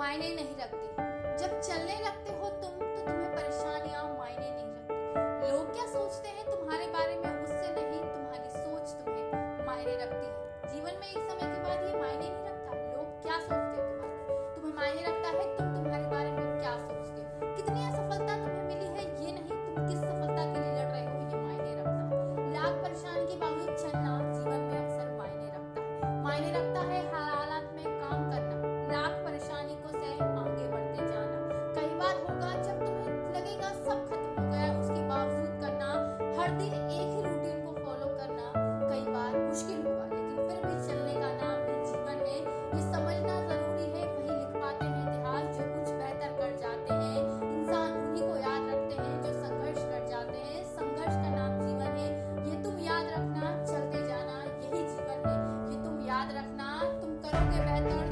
मायने नहीं रखती। जब चलने लगते हो तुम तो तुम्हें परेशानियाँ मायने नहीं रखती। लोग क्या सोचते हैं तुम्हारे बारे में? उससे नहीं, तुम्हारी सोच तुम्हें मायने रखती है। जीवन में एक समय के बाद ये मायने नहीं रखता। लोग क्या सोचते हैं तुम्हारे तुम्हें मायने रखता है तुम तुम्हारे बारे में क्या सोचते हो? कितनी असफलता तुम्हें मिली है? ये नहीं, तुम किस सफलता के लिए लड़ रहे हो? ये मायने रखता है। लाख परेशान के बावजूद चलना जीवन में अक्सर मायने रखता है। मायने रखता है हर हर दिन एक ही रूटीन को फॉलो करना कई बार मुश्किल होगा, लेकिन फिर भी चलने का नाम ही जीवन है। ये समझना ज़रूरी है, वही लिख पाते हैं इतिहास, जो कुछ बेहतर कर जाते हैं। इंसान उन्हीं को याद रखते हैं जो संघर्ष कर जाते हैं। संघर्ष का नाम जीवन है। ये तुम याद रखना, चलते जाना, यही जीवन है। ये तुम याद रखना, तुम करोगे बेहतर